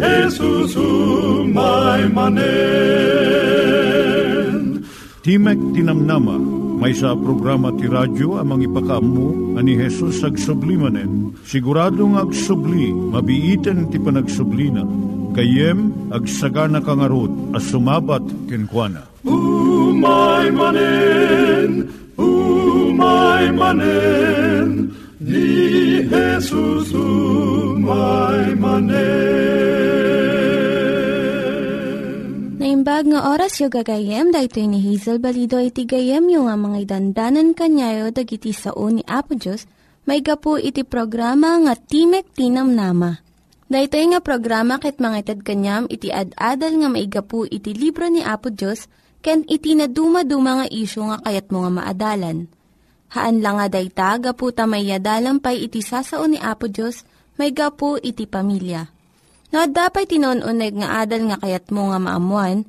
ni Jesus umay manen. Timek Tinamnama, may sa programa ti radyo amang ipakaammo ani Hesus ag sublimanen. Siguradong ag subli, mabiiten ti panagsublina. Kayem ag sagana kangarot as sumabat kenkwana. Umay manen, umay manen, ni Jesus umay manen. Naimbag nga oras yung gagayem, dahil ni Hazel Balido iti gayem yung nga mga dandanan kanyayo dagiti sao ni Apo Diyos, may gapu iti programa nga Timek Tinam Nama. Dahito nga programa ket mga itad kanyam iti ad-adal nga maigapu iti libro ni Apo Diyos, ken iti na dumaduma nga isyo nga kayat mo nga maadalan. Haan lang nga dayta, gapu tamay pay iti sasao ni Apo Diyos, may gapu iti pamilya. No, dapat tinon-uneg nga adal nga kayat mo nga maamuan,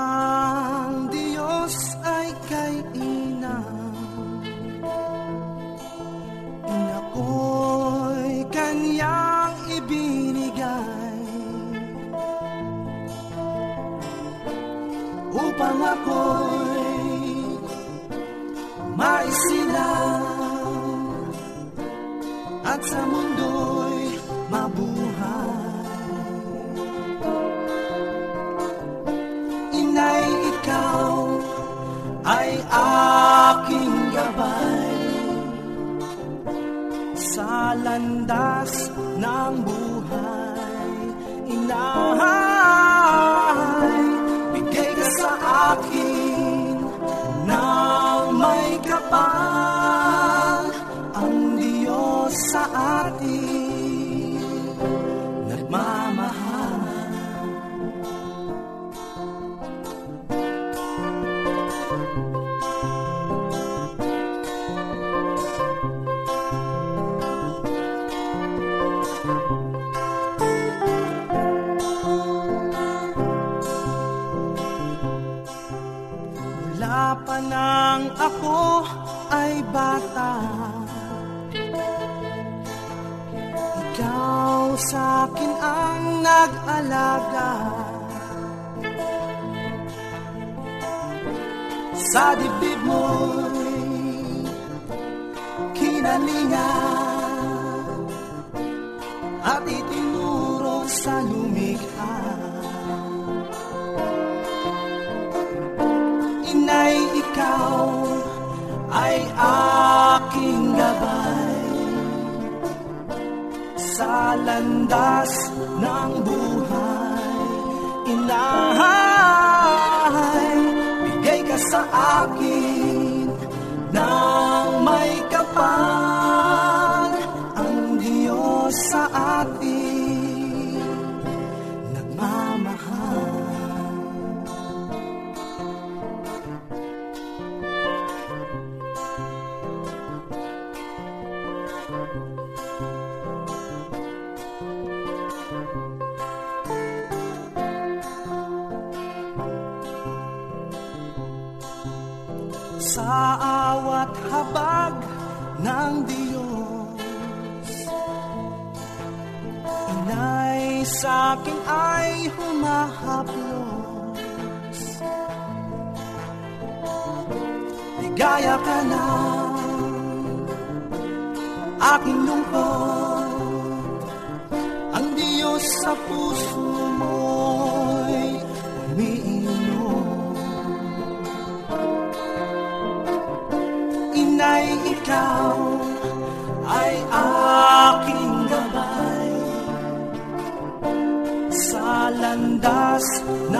Ang Diyos ay kay Ina. Ko'y kanyang ibinigay. Upang ako'y maisilang At sa mundo'y landas ng buhay sa puso mo'y umiinom. Inay, ikaw ay aking gabay sa landas ng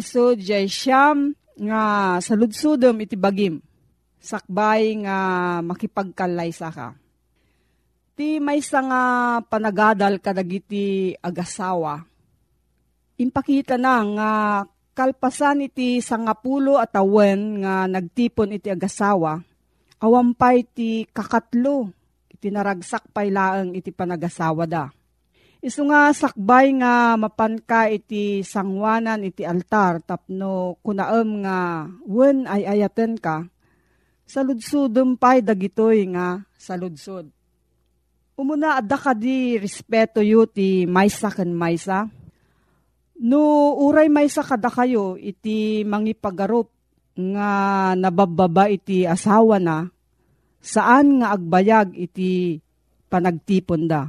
iso jay siyam nga saludsudom iti bagim. Sakbay nga makipagkalay sa ka. Ti may nga panagadal kadagiti agasawa. Impakita na nga kalpasan iti sangapulo at awen nga nagtipon iti agasawa awampay ti kakatlo, iti naragsak pay laeng iti panagasawa da. Isu nga sakbay nga mapanka iti sangwanan iti altar tapno kunaem nga wen ay ayaten ka, saludsudom pay dagitoy nga saludsud. Umuna adda ka di respeto yu ti maysa ken maysa. No uray maysa kada kayo iti mangipagarup nga nabababa iti asawa na, saan nga agbayag iti panagtipon da.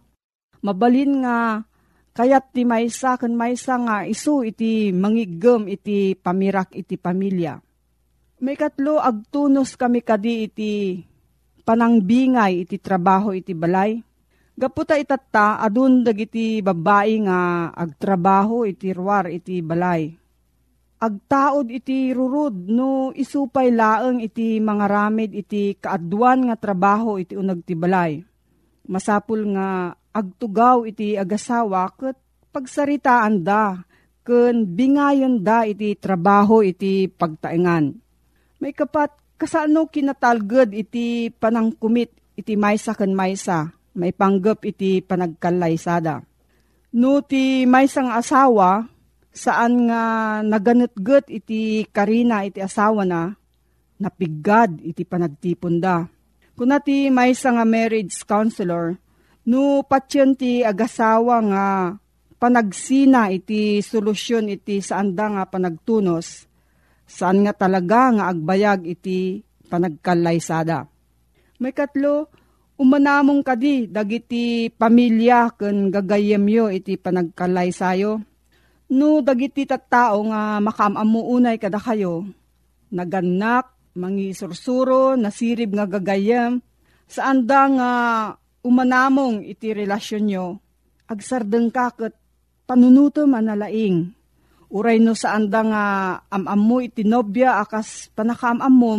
mabalin nga kayat ti maysa ken maysa nga isu iti mangigem iti pamirak iti pamilya. May katlo agtunos kami kadi iti panangbingay iti trabaho iti balay. Gaputa itatta adun dagiti babae nga agtrabaho iti ruwar iti balay agtaod iti rurud no isupay laeng iti mga ramid iti kaadwan nga trabaho iti unag ti balay. Masapul nga agtugaw iti agasawa ket pagsaritaan da ken bingayon da iti trabaho iti pagtaengan. May kapat kasano kinatalged iti panangkumit iti maysa ken maysa may panggap iti panagkalaysada. No ti maysang asawa saan nga naganutgut iti karina iti asawa na, napiggad iti panagtipon da. Kuna ti may nga marriage counselor, no patyon ti agasawa nga panagsina iti solusyon iti saan da nga panagtunos, Saan nga talaga nga agbayag iti panagkalaysada. May katlo, umanamong kadi dagiti pamilya ken gagayemyo iti panagkalaysayo. No dagiti tattao nga makamamuunay kada kayo, naganak, mangisursuro, nasirib nga gagayem, saan da nga umanamong iti relasyon nyo, agsardeng ka kat panunuto manalaing. Uray no saan da nga amam mo iti nobya akas panakaamam mo,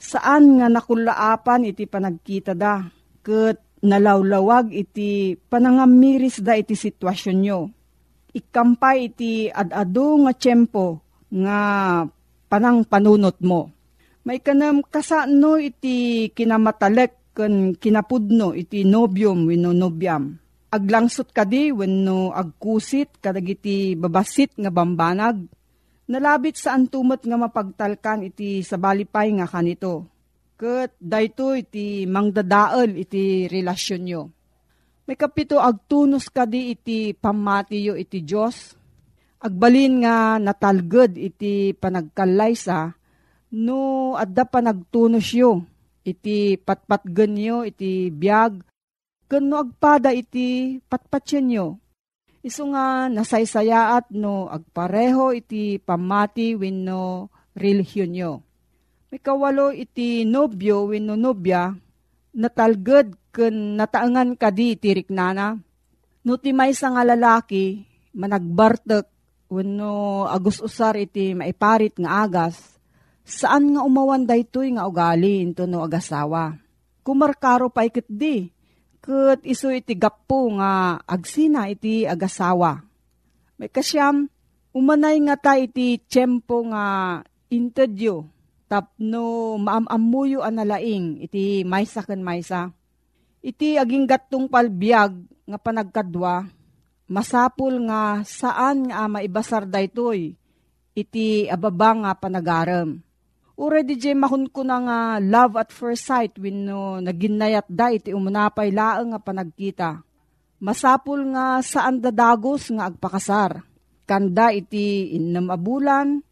saan nga nakulaapan iti panagkita da ket nalawlawag iti panangamiris da iti sitwasyon nyo. Ikampay iti adado nga tiyempo nga panang panunot mo. May kanam kasano iti kinamatalek ken kinapudno iti nobium wenno nobyam. Aglangsot kadi wenno agkusit kadagiti babasit nga bambanag. Nalabit sa antumot nga mapagtalkan iti sabalipay nga kanito ket dayto iti mangdadael iti relasyon nyo. May kapito agtunos kadi iti pamatiyo iti Dios. Agbalin nga natalged iti panagkalaysa no adda panagtunos yo iti patpatgen yo iti biag ken no agpada iti patpatyen yo. Isu nga nasaysayaat no agpareho iti pamati wenno relihiyon yo may kawalo iti nobyo wenno nobya, natalged ken nataangan kadi iti riknana. No ti may nga lalaki, managbartek wenno agus usar iti maiparit nga agas, saan nga umawan daytoy nga ugali into no agasawa. Kumarkaro pa ikit di, ket iso iti gappo nga agsina iti agasawa. May kasyam, umanay nga ta iti tiyempo nga intedyo tapno maamamuyo analaing iti maysa ken maysa. Iti aging gatong palbiag nga panagkadwa, masapul nga saan nga maibasar daytoy iti ababa nga panagarem. Ure di jay mahun ko na nga love at first sight wenno naginayat da iti umunapay laeng nga panagkita. Masapul nga saan dadagos nga agpakasar. Kanda iti innam abulan,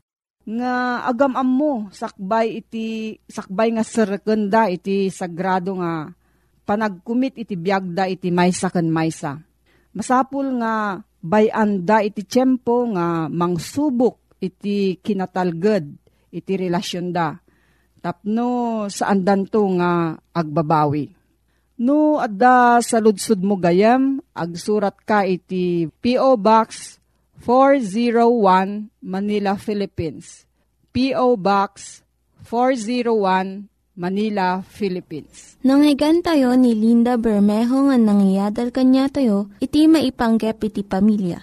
nga agam mo sakbay iti sakbay nga serkenda iti sagrado nga panagkumit iti biagda iti maysa ken maysa. Masapul nga bayanda iti tiyempo nga mangsubok iti kinatalged iti relasyon da. Tapno saan danto nga agbabawi. No, adda sa ludsud mo gayam, agsurat ka iti P.O. Box 401 Manila, Philippines. P.O. Box 401 Manila, Philippines. Nangyigan tayo ni Linda Bermejo nga nangyadal kanya tayo, iti maipanggep iti pamilya.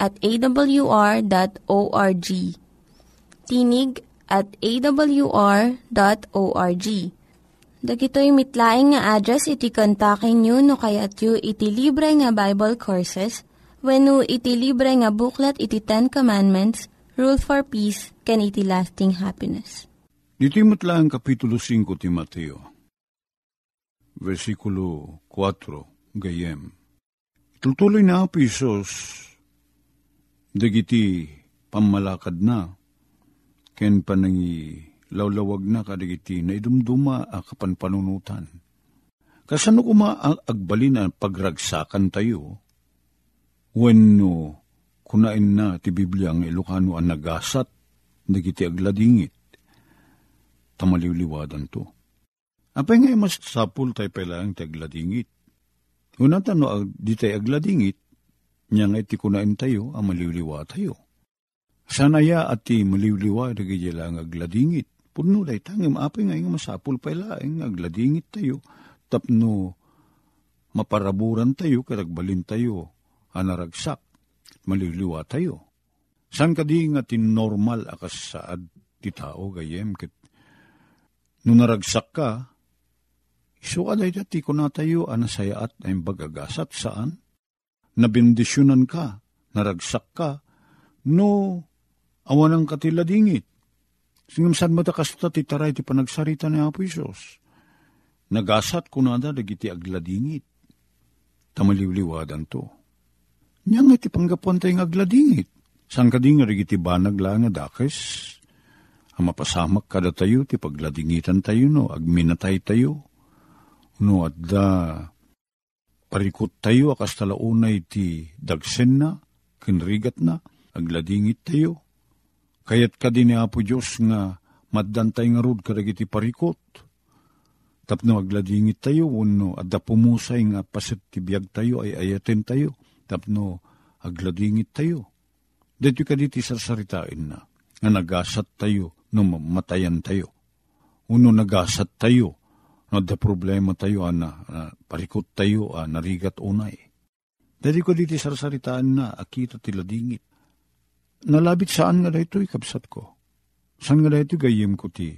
at awr.org. Tinig at awr.org Dagitoy mitlaing nga address iti kontakin nyo no kayat yu iti libre nga Bible Courses when no iti libre nga buklat iti Ten Commandments, Rule for Peace, can iti lasting happiness. Iti matlaang Kapitulo 5 ti Mateo, versikulo 4, gayem. Tutuloy na pisos, dagiti pamalakad na, ken panangi lawlawag na kadigiti na idumduma a kapan panunutan. Kasano kuma agbalin ang pagragsakan tayo, when no, kunain na ti Biblia ang Ilocano ang nagasat, nagiti agladingit, tamaliwliwadan to. Apay nga mas sapul tayo pala ti agladingit. Unatan di tayo agladingit, niya nga iti kunain tayo, ang maliwliwa tayo. Sanaya at ti maliwliwa, nagigil ang agladingit Puno day tangim apay nga nga masapul pa ilaing agladingit tayo tapno maparaburan tayo karagbalin tayo anaragsak maliliwa tayo. San ka di nga tinormal akas saad ti tao gayem ket No naragsak ka, iso aday dati ko natayo anasayaat ay bagagasat saan? Nabindisyonan ka, naragsak ka, no awan ang katila dingit. Singam saan mo takasta ti taray ti panagsarita ni Apo Isos. Nagasat ko na da dagiti agladingit. Tamaliwliwadan to. Nya nga ti panggapuan tayong agladingit. San ka di nga rigiti banag lang dakes? Ang mapasamak kada tayo, ti pagladingitan tayo, no, agminatay tayo. No, at da, parikot tayo, akas talaunay ti dagsen na, kinrigat na, agladingit tayo. Kayat ka din ni Apo Diyos nga, maddantay nga rod kadagiti parikot. Tapno agladingit tayo, uno, at da pumusay nga pasit ti biyag tayo, ay ayaten tayo. Tapno agladingit tayo. Dito ka diti sarsaritain na, nga nagasat tayo, no matayan tayo. Uno nagasat tayo, no da problema tayo, ana, uh, parikot tayo, uh, narigat unay. Dali ko diti sarsaritaan na, akita tila dingit. Nalabit saan nga dito ikabsat ko? Saan nga dito gayim ko ti?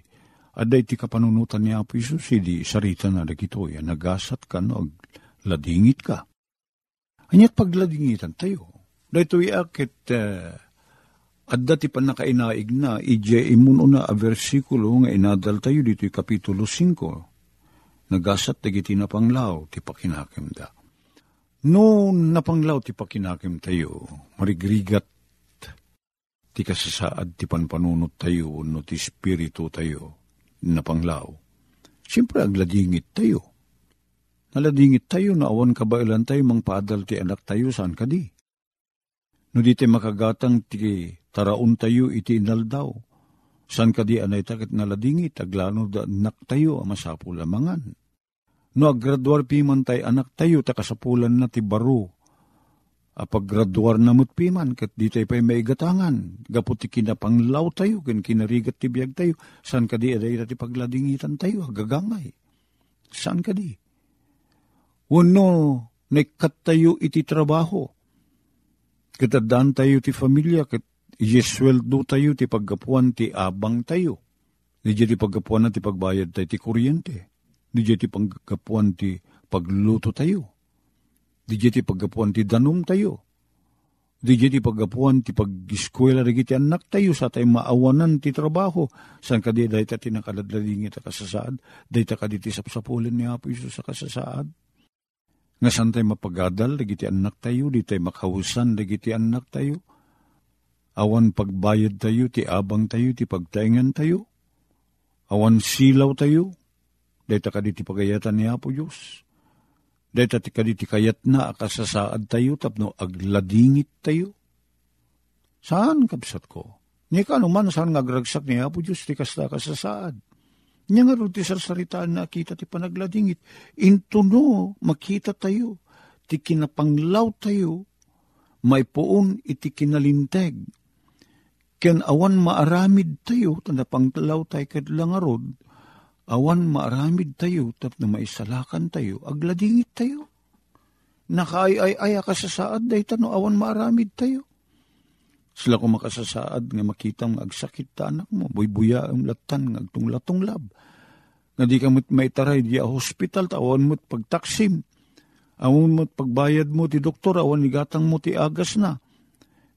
Aday ti kapanunutan ni Apo Isus, hindi sarita na dagito, ya nagasat ka no, ladingit ka. Anyat pagladingitan tayo. Dito akit uh, at dati pa nakainaig na, ije imuno na a versikulo nga inadal tayo dito kapitulo 5. Nagasat dagiti na panglaw, ti pakinakim da. No napanglaw ti pakinakim tayo, marigrigat ti kasasaad ti panpanunot tayo, no ti spirito tayo, napanglaw. Siyempre agladingit tayo. Naladingit tayo na awan kabailan tayo mang paadal ti anak tayo saan ka di. No di tayo makagatang ti taraon tayo iti inaldaw. San ka di anay takit naladingit, aglano da anak tayo, amasapo lamangan. No aggraduar piman tay anak tayo, takasapulan na ti baro. Apaggraduar namut piman, kat di tayo pa'y maigatangan. Gapot ti kinapanglaw tayo, kin kinarigat ti biyag tayo. San ka di aday ti pagladingitan tayo, gagangay. San ka di? Uno, naikat tayo iti trabaho. Katadaan tayo ti familia, kat Yesweldo tayo ti paggapuan ti abang tayo. Di ti paggapuan na ti pagbayad tayo ti kuryente. Di ti paggapuan ti pagluto tayo. Di ti paggapuan ti danum tayo. Di ti paggapuan ti pag-eskwela rin ti anak tayo sa tayo maawanan ti trabaho. San ka di dahi ta tinakaladladingi ta kasasaad. Dahi ta ka di ti sapsapulin ni Apo Isus sa kasasaad. Nga san tayo mapagadal, dagiti anak tayo, di tayo makahusan, dagiti anak tayo Awan pagbayad tayo, ti abang tayo, ti pagtaingan tayo. Awan silaw tayo. Dahita ka di ti pagayatan ni Apo Diyos. Dahita ti ka di ti kayat na akasasaad tayo, tapno agladingit tayo. Saan kapsat ko? Ni ka naman saan ngagragsak ni Apo Diyos ti kasta kasasaad. Nya nga ti sarsaritaan na kita ti panagladingit. Intuno, makita tayo. Ti kinapanglaw tayo, may puon iti kinalinteg Ken awan maaramid tayo, tanda pangtalaw tayo kadlang arod, awan maaramid tayo, tap na maisalakan tayo, agladingit tayo. Nakaay-ay-ay ka sa saad, day tano, awan maaramid tayo. Sila ko makasasaad nga makitang agsakit ta anak mo, buy-buya ang latan, nga agtong lab. Nga di ka mo't maitaray di a hospital, awan mo't pagtaksim. Awan mo't pagbayad mo ti doktor, awan igatang mo ti agas na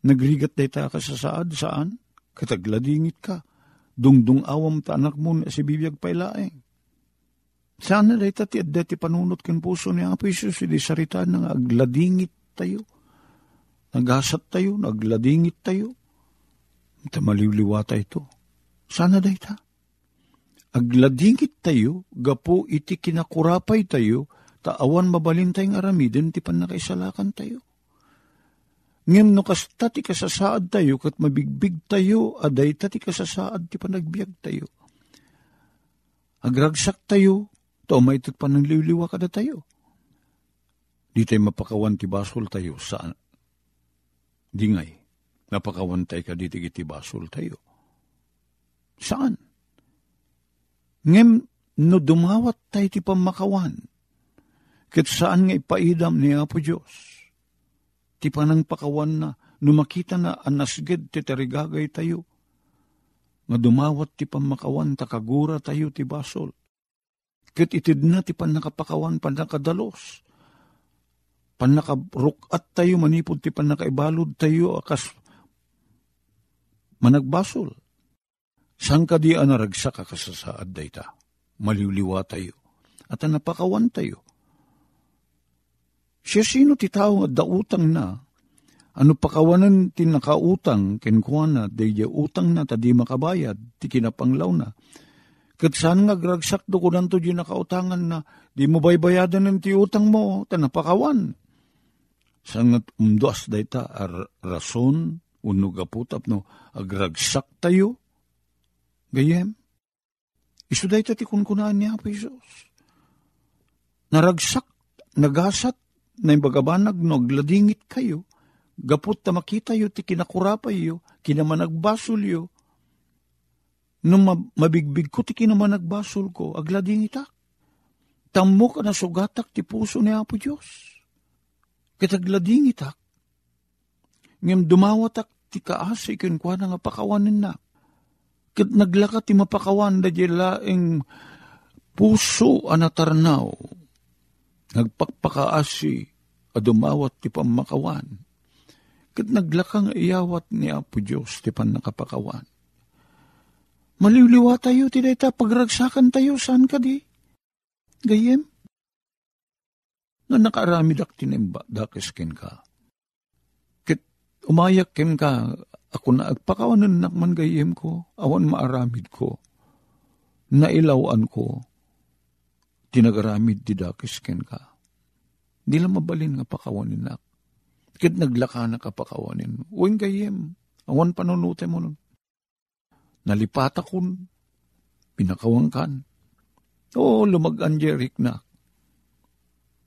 Nagrigat day ta ka sa saad, saan? Katagladingit ka. Dungdung awam ta anak mo na si bibiyag pailaeng. Sana day ta ti adda ti panunot ken puso ni Apo Isus, di sarita nang agladingit tayo. Nagasat tayo, nagladingit tayo. Ita maliliwata ito. Sana day ta. Agladingit tayo, gapo iti kinakurapay tayo, taawan mabalintay ng aramiden, ti panakaisalakan tayo Ngem no kas tati kasasaad tayo, kat mabigbig tayo, aday tati kasasaad ti panagbiag tayo. Agragsak tayo, to may ito't panangliliwa kada tayo. Di tayo mapakawan ti basol tayo sa dingay. Napakawan tayo ka di ti basol tayo. Saan? Ngem no dumawat tayo ti pamakawan, kat saan nga ipaidam ni Apo Diyos ti panang pakawan na, numakita na anasged ti tarigagay tayo. nga dumawat ti pamakawan takagura tayo ti basol. Ket itid na ti panakapakawan panakadalos. Panakarukat tayo manipod ti panakaibalod tayo akas managbasol. Sang ka di anaragsak kasasaad dayta. Maliwliwa tayo. At napakawan tayo. Siya sino ti tao nga dautang na ano pakawanan ti nakautang, kenkwana, dayja utang na, tadi makabayad, ti kinapanglaw na. Kat saan nga gragsak do ko nanto di nakautangan na, di mo baybayadan ng ti utang mo, tanapakawan. Sangat umdos dayta ar rason, uno gaputap no, agragsak tayo. Gayem, iso dayta ti kunkunaan niya po Isos. Naragsak, nagasat, na imbagabanag no, agladingit kayo Gapot ta makita yo, ti kinakurapay yo, kinamanagbasol yo. Nung mabigbig ko, ti kinamanagbasol ko, aglading itak. Tammo ka na sugatak ti puso ni Apo Diyos. Kitaglading itak. Ngem dumawatak ti kaasi kinkwa na nga pakawanin na. Kat naglaka ti mapakawan da laing puso anatarnaw. Nagpakpakaasi adumawat ti pamakawan Kat naglakang iyawat ni Apo Diyos, ti nakapakawan. Maliliwa tayo, ti dayta, pagragsakan tayo, saan ka di? Gayem? Na nakarami dak tinimba, dakis ken ka. Kit umayak ken ka, ako na agpakawanan nakman gayem ko, awan maaramid ko. Nailawan ko, tinagaramid di dakis ken ka. Di lang mabalin nga pakawanin nak. Kit naglaka na kapakawanin. Uwing gayem, awan panunute mo nun. Nalipata kun, pinakawang kan. Oo, lumagan jerik na.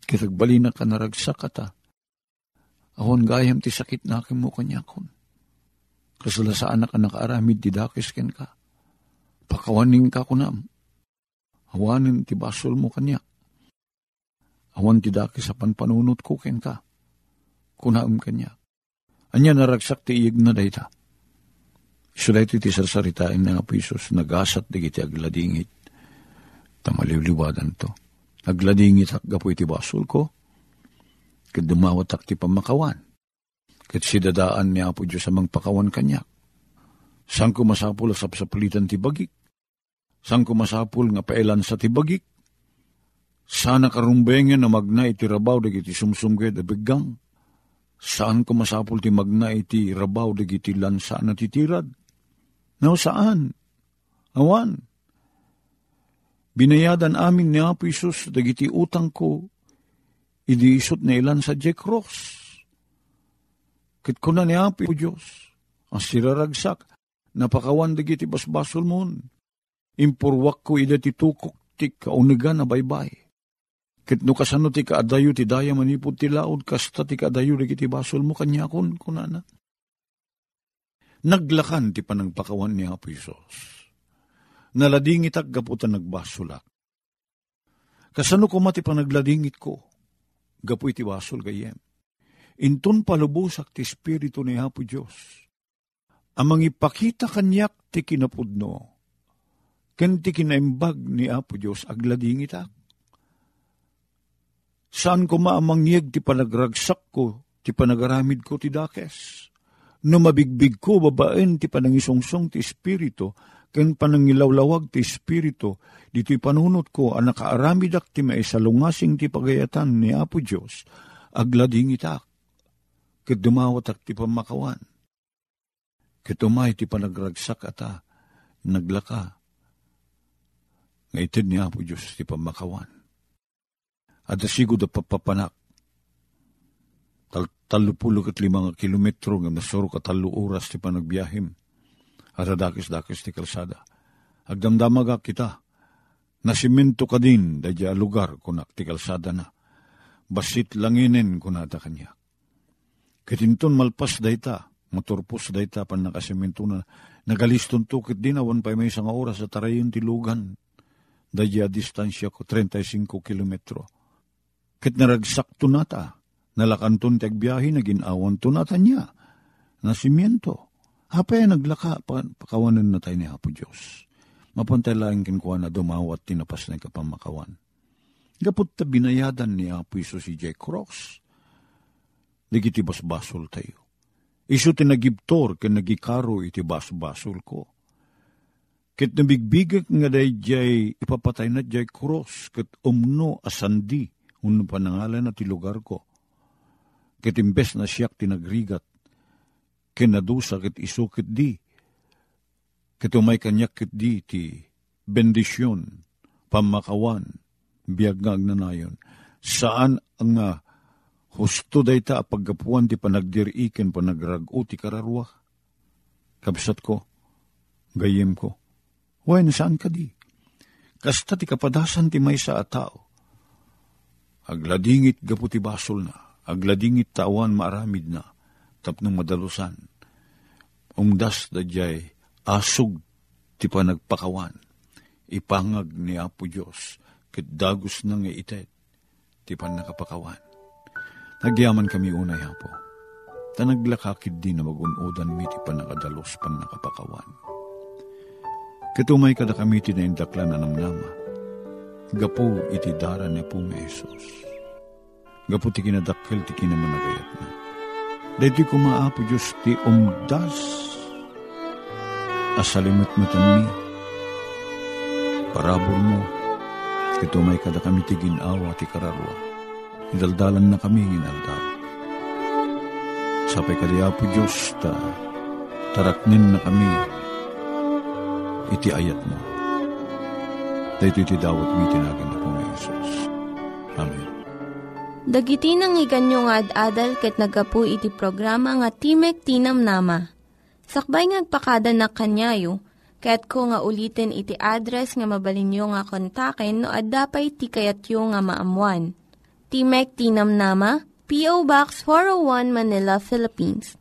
Kitagbali na ka naragsak kata. Awan gayam ti sakit na akin mo kanya kun. Kasalasaan na ka nakaaramid ti dakis ken ka. Pakawanin ka kunam. Awanin ti basol mo kanya. Awan ti dakis sa panpanunot ko ken ka kunaam kanya. Anya naragsak ti iyag na dayta. So dayto ti sarsaritain na nga po Isus, nagasat di kiti agladingit. Tamaliliwadan to. Agladingit hakga po iti basol ko. Kad dumawat ti pamakawan. Kat si dadaan niya po Diyos amang pakawan kanya. Sang ko masapul sa sapalitan ti bagik. Sang ko masapul nga paelan sa ti bagik. Sana karumbengen na magna iti rabaw da iti sumsumged da bigang Saan ko masapul ti magna iti rabaw dagiti lansa na titirad? No, saan? Awan. Binayadan amin ni Apo Isus dagiti utang ko, idi isot na ilan sa Jack Ross. Kit ko na ni Apo Diyos, ang siraragsak, napakawan dagiti basbasol mon. Impurwak ko ida ti tukok ti kaunigan na baybay Kit no kasano ti kaadayo ti daya manipod ti laod, kasta ti kaadayo di kiti basol mo kanya kun kunana. Naglakan ti panagpakawan ni Apo Isos. Naladingit ag gaputan nagbasulak. Kasano ko mati panagladingit ko, gapu iti basol gayem. Intun palubusak ti Espiritu ni Apo Diyos. Amang ipakita kanyak ti kinapudno, ken ti kinaimbag ni Apo Diyos agladingit ak Saan ko maamangyeg ti panagragsak ko, ti panagaramid ko ti dakes? No mabigbig ko babaen ti panangisungsong ti espiritu, ken panangilawlawag ti espiritu, dito'y panunot ko ang nakaaramidak ti maisalungasing ti pagayatan ni Apo Diyos, aglading itak, ket dumawatak ti pamakawan. Ket umay ti panagragsak ata, naglaka, nga itid ni Apo Diyos ti pamakawan at asigo da papapanak. Tal talupulo kat limang kilometro nga nasuro ka talo oras ti panagbiyahem. Aradakis-dakis ti kalsada. Agdamdamaga kita. Nasimento ka din da lugar kunak ti kalsada na. Basit langinin kunata kanya. Kitinton malpas dayta, motorpos dayta pan nakasimento na nagaliston tukit din awan pa may isang oras sa tarayon ti lugan. Dadya distansya ko 35 kilometro Ket naragsak tunata, nalakanton ti agbiyahe na ginawan tunata niya, na simyento. Hapay naglaka, pakawanan na tayo ni Apo Diyos. Mapantay lang kinkuha na dumawat tinapas na kapamakawan. Gapot ta binayadan ni Apo Iso si Jack Cross. Digiti basbasol tayo. Iso tinagibtor ken nagikaro iti basbasol ko. Kit nabigbigak nga day jay ipapatay na jay cross ket umno asandi uno panangalan na ti ko. Kit imbes na siyak tinagrigat kinadusa ket iso ket di. Ket umay kanyak ket di ti bendisyon, pamakawan, biyagag na nayon. Saan ang uh, husto day ta paggapuan ti panagdiriken panagrago ti kararwa. Kabsat ko, gayem ko. Wen, saan ka di? Kasta ti kapadasan ti may sa atao. Agladingit gaputi basol na, agladingit tawan maaramid na, tapnong madalusan. Umdas da jay asog ti panagpakawan. Ipangag ni Apo Diyos, kit dagos nang itet, ti panakapakawan. Nagyaman kami unay hapo. Tanaglakakid din na magunodan mi ti panakadalos pan nakapakawan. Katumay kada kami ti na namnama. Gapo iti dara ni po may Jesus. Gapo ti kinadakkel ti kinamanagayat na Dahiti kumaapo Diyos ti umdas. Asalimot matan mi. Parabol mo. Ito may kada kami ti ginawa ti kararwa. Idaldalan na kami ginaldaw. Sapay kadiapo Diyos ta taraknin na kami iti ayat mo. Dahito iti dawat mi tinagan na ni Jesus. Amen. Dagiti nang iganyo nga ad-adal ket nagapu iti programa nga Timek Tinam Nama. Sakbay ngagpakada na kanyayo, ket ko nga ulitin iti address nga mabalinyo nga kontaken no ad-dapay tikayatyo nga maamuan. Timek Tinam Nama, P.O. Box 401 Manila, Philippines.